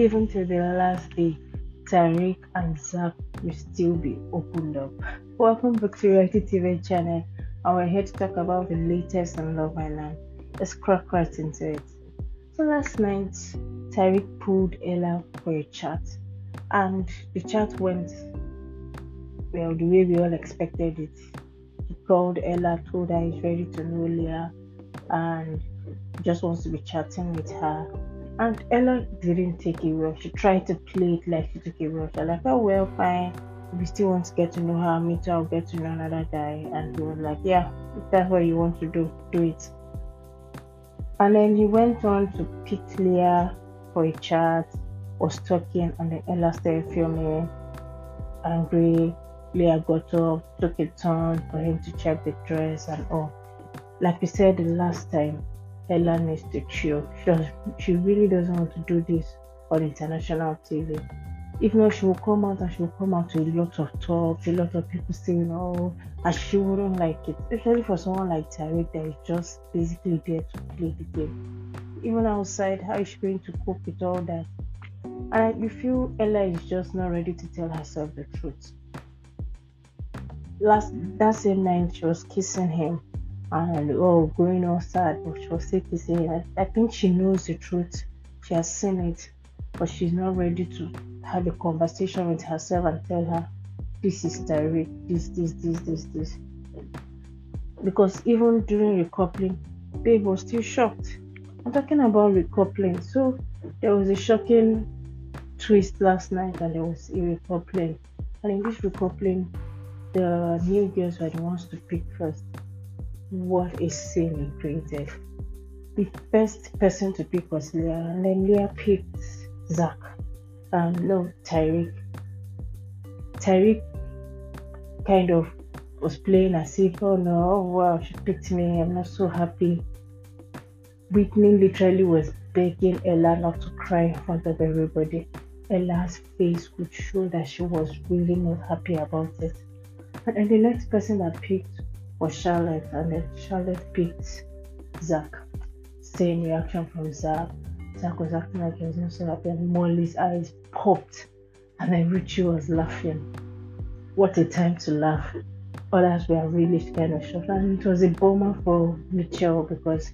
even to the last day, Tyrique and Zach will still be opened up. Welcome back to Reality TV channel, and we're here to talk about the latest on Love Island. Let's crack right into it. So last night, Tyrique pulled Ella for a chat, and the chat went well the way we all expected it. He called Ella, told her he's ready to know Leah, and just wants to be chatting with her. And Ella didn't take it well. She tried to play it like she took it well. She's like, oh well, fine. If you still want to get to know her, me too, I'll get to know another guy. And he was like, yeah, if that's what you want to do, do it. And then he went on to pick Leah for a chat, was talking, and then Ella started filming angry. Leah got up, took a turn for him to check the dress and all. Like we said the last time, Ella needs to chill. She, does, she really doesn't want to do this on international TV. If not, she will come out and she will come out to a lot of talks, a lot of people saying, oh, and she wouldn't like it. Especially for someone like Tyrique that is just basically there to play the game. Even outside, how is she going to cope with all that? And you feel Ella is just not ready to tell herself the truth. Last that same night, she was kissing him and oh going all sad but she was still kissing I, I think she knows the truth. She has seen it but she's not ready to have a conversation with herself and tell her this is Tyrique this this this this this. Because even during recoupling babe was still shocked. I'm talking about recoupling. So there was a shocking twist last night and there was a recoupling. And in this recoupling the new girls were the ones to pick first what a scene he created. The first person to pick was Leah, and then Leah picked Zach. Um, no, Tyrique. Tyrique kind of was playing as if, oh no, oh wow, she picked me, I'm not so happy. Whitney literally was begging Ella not to cry in front of everybody. Ella's face could show that she was really not happy about it. And the next person that picked was Charlotte, and then Charlotte picked Zach. Same reaction from Zach. Zach was acting like he was not so happy, and Molly's eyes popped, and then Ruchee was laughing. What a time to laugh! Others were really kind of shocked, and it was a bummer for Mitchel because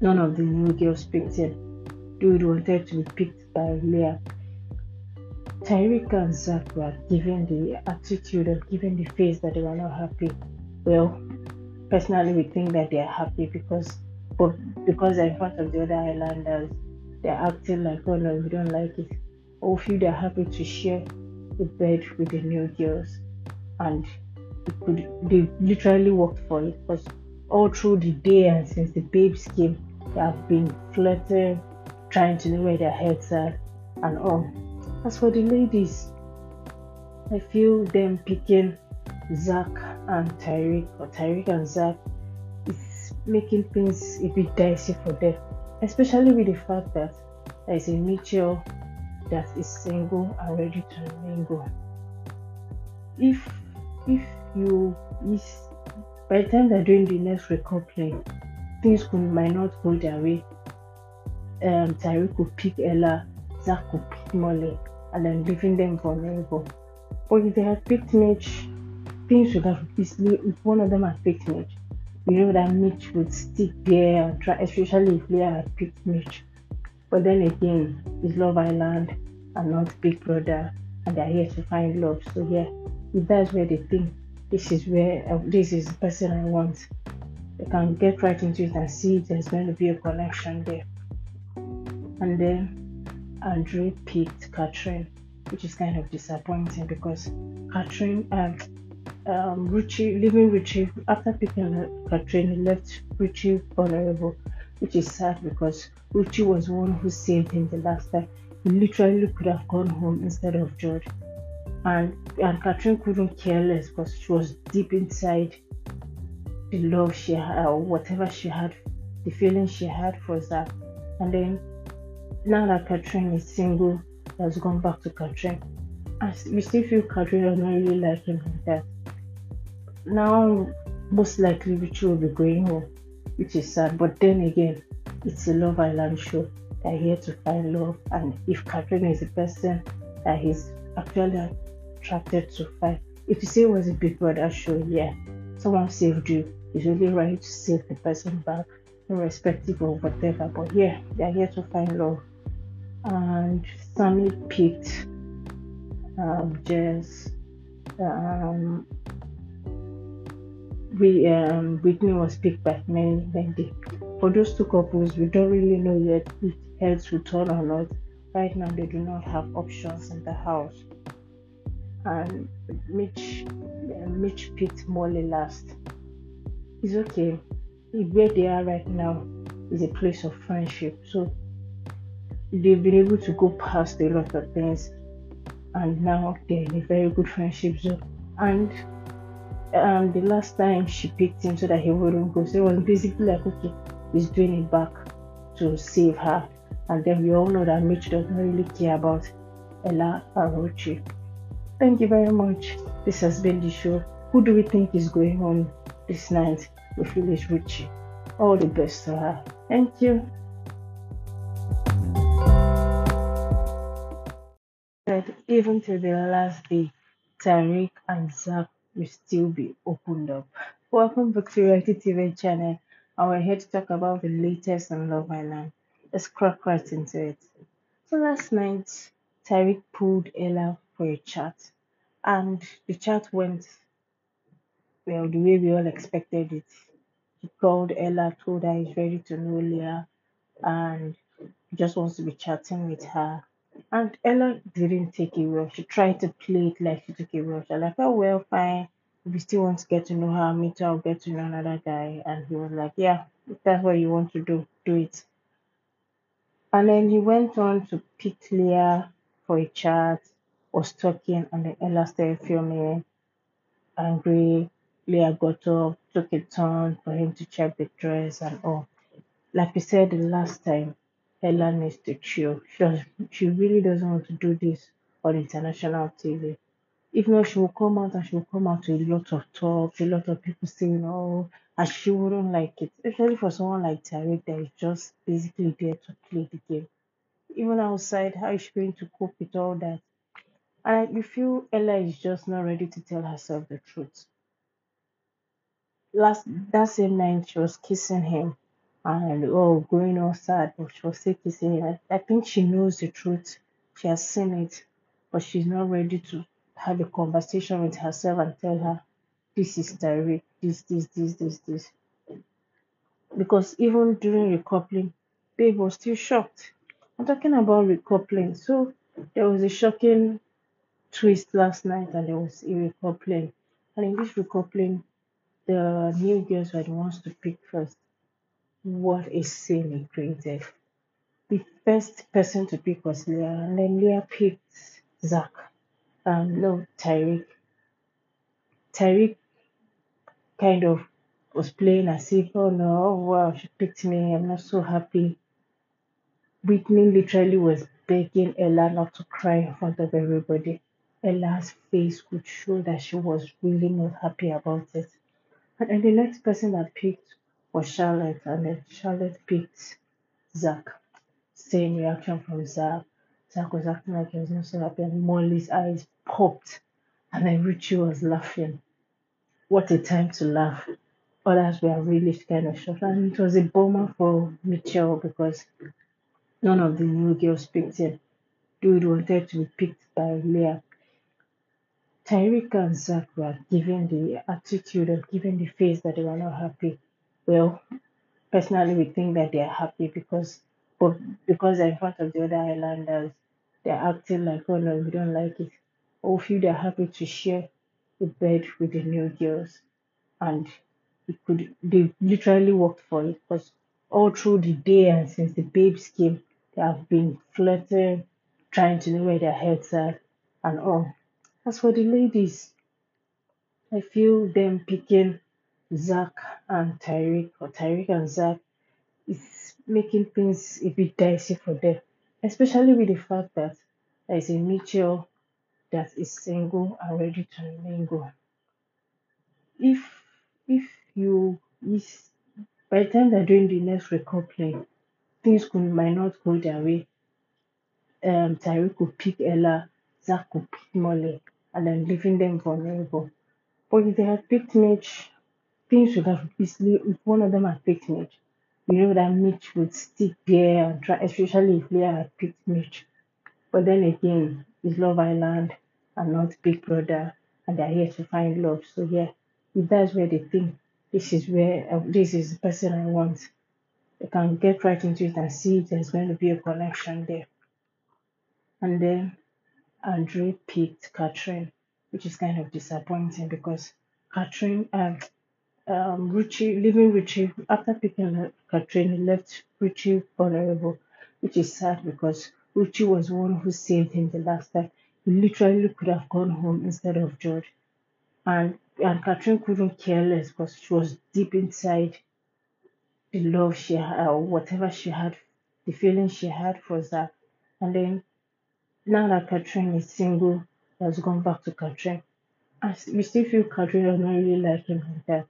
none of the new girls picked him. Dude wanted to be picked by Leah. Tyrique and Zach were given the attitude of giving the face that they were not happy well, personally, we think that they are happy because, but because they're in front of the other islanders, they're acting like, oh no, we don't like it. Or feel they're happy to share the bed with the new girls, and could, they literally worked for it because all through the day and since the babes came, they have been flirting, trying to know where their heads are, and all. As for the ladies, I feel them picking Zach and Tyrique or Tyrique and Zach is making things a bit dicey for them, especially with the fact that there is a Mitchel that is single and ready to mingle. If if you is by the time they're doing the next recoupling, things could might not go their way. Um, Tyrique could pick Ella, Zach could pick Molly, and then leaving them vulnerable. But if they had picked Mitch things would have easily, if one of them had picked Mitch, you know that Mitch would stick there and try, especially if Leah had picked Mitch. But then again, it's Love Island and not Big Brother, and they're here to find love. So yeah, if that's where they think this is where uh, this is the person I want, they can get right into it and see if there's going to be a connection there. And then André picked Catherine, which is kind of disappointing because Catherine um, um, Ruchee, leaving Ruchee after picking up Catherine, left Ruchee vulnerable, which is sad because Ruchee was one who saved him the last time. He literally could have gone home instead of George, and and Catherine couldn't care less because she was deep inside the love she had, or whatever she had, the feeling she had for Zach, and then now that Catherine is single, has gone back to Catherine. And we still feel Catherine does not really like him like that now most likely Ruchee will be going home, which is sad. But then again, it's a Love Island show. they're here to find love. And if Catherine is the person that he's actually attracted to find, if you say it was a Big Brother show, yeah, someone saved you. It's only right to save the person back, irrespective of whatever. But yeah, they're here to find love. And Sammy picked um, Jess. Um, we um, Whitney was picked by many Wendy. For those two couples, we don't really know yet if heads will turn or not. Right now, they do not have options in the house. And Mitch, uh, Mitch picked Molly last. It's okay. Where they are right now is a place of friendship. So they've been able to go past a lot of things, and now they're in a very good friendship zone. And um, the last time she picked him so that he wouldn't go. So it was basically like, okay, he's doing it back to save her. And then we all know that Mitch doesn't really care about Ella Arochi. Thank you very much. This has been the show. Who do we think is going on this night with Phyllis Richie? All the best to her. Thank you. Even to the last day, Tyrique and Zach will still be opened up. Welcome back to Reality TV channel and we're here to talk about the latest on Love Island. Let's crack right into it. So last night, Tyrique pulled Ella for a chat and the chat went well the way we all expected it. He called Ella, told her he's ready to know Leah and just wants to be chatting with her and Ella didn't take it well. She tried to play it like she took it well. She was like, oh, well, fine. If you still want to get to know her, me too, I'll get to know another guy. And he was like, yeah, if that's what you want to do, do it. And then he went on to pick Leah for a chat, was talking, and then Ella started filming. Angry, Leah got up, took a turn for him to check the dress and all. Like we said the last time, Ella needs to chill. She, does, she really doesn't want to do this on international TV. If not, she will come out and she will come out to a lot of talk, a lot of people saying, oh, and she wouldn't like it. Especially for someone like Tyrique that is just basically there to play the game. Even outside, how is she going to cope with all that? And I feel Ella is just not ready to tell herself the truth. Last that same night, she was kissing him and oh going all sad but she was still kissing him. I, I think she knows the truth. She has seen it, but she's not ready to have a conversation with herself and tell her this is direct, this, this, this, this, this. Because even during recoupling, babe was still shocked. I'm talking about recoupling. So there was a shocking twist last night and there was a recoupling. And in this recoupling, the new girls were the ones to pick first. What scene he created. The first person to pick was Leah, and then Leah picked Zach. Um, no, Tyrique. Tyrique kind of was playing as if, oh no, wow, she picked me, I'm not so happy. Whitney literally was begging Ella not to cry in front of everybody. Ella's face could show that she was really not happy about it. And then the next person that picked was Charlotte, and then Charlotte picked Zach. Same reaction from Zach. Zach was acting like he was not so happy, and Molly's eyes popped, and then Ruchee was laughing. What a time to laugh. Others were really kind of shocked, and it was a bummer for Mitchel because none of the new girls picked him. Dude wanted to be picked by Leah. Tyrique and Zach were giving the attitude of giving the face that they were not happy. Well, personally, we think that they are happy because, but because they're in front of the other islanders, they're acting like, oh no, we don't like it. Or feel they're happy to share the bed with the new girls, and it could they literally worked for it because all through the day and since the babes came, they have been flirting, trying to know where their heads are, and all. As for the ladies, I feel them picking Zach and Tyrique, or Tyrique and Zach, is making things a bit dicey for them, especially with the fact that there is a Mitchel that is single and ready to mingle. If if you is by the time they're doing the next recoupling, things could might not go their way. Um, Tyrique could pick Ella, Zach could pick Molly, and then leaving them vulnerable. But if they had picked Mitch, things would have easily, if one of them had picked Mitch, you know that Mitch would stick there and try, especially if Leah had picked Mitch. But then again, it's Love Island and not Big Brother, and they're here to find love. So yeah, if that's where they think this is where uh, this is the person I want, they can get right into it and see if there's going to be a connection there. And then Andre picked Catherine, which is kind of disappointing because Catherine, um, um, Ruchee, leaving Ruchee after picking Catherine, he left Ruchee vulnerable, which is sad because Ruchee was the one who saved him the last time. He literally could have gone home instead of George, and and Catherine couldn't care less because she was deep inside the love she had, or whatever she had, the feeling she had for Zach, and then now that Catherine is single, has gone back to Catherine. And we still feel Catherine does not really like him like that.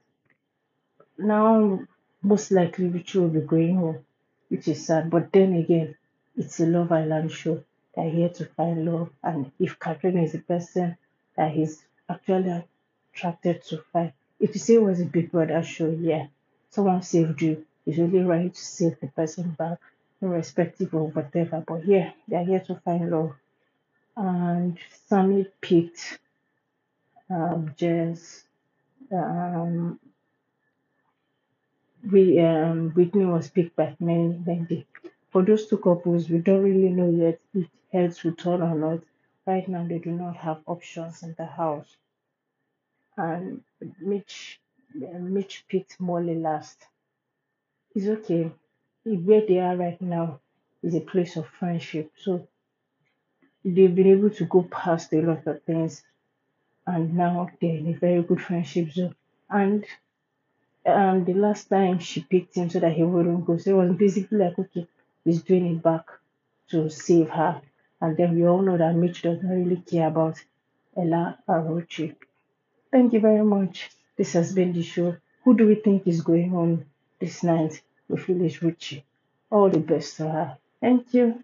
Now, most likely Ruchee will be going home, which is sad. But then again, it's a Love Island show. They're here to find love. And if Catherine is the person that he's actually attracted to find, if you say it was a Big Brother show, yeah, someone saved you. It's only right to save the person back, irrespective of whatever. But yeah, they're here to find love and Sammy picked um, Jess. Um, we um, Whitney was picked by Mehdi. For those two couples, we don't really know yet if heads will turn or not. Right now, they do not have options in the house. And Mitch, uh, Mitch picked Molly last. It's okay. Where they are right now is a place of friendship. So they've been able to go past a lot of things and now they're in a very good friendship zone. And um, the last time she picked him so that he wouldn't go, so it was basically like, okay, he's doing it back to save her. And then we all know that Mitch does not really care about Ella Arochi. Thank you very much. This has been the show. Who do we think is going on this night? Feel it's Ruchee. All the best to her. Thank you.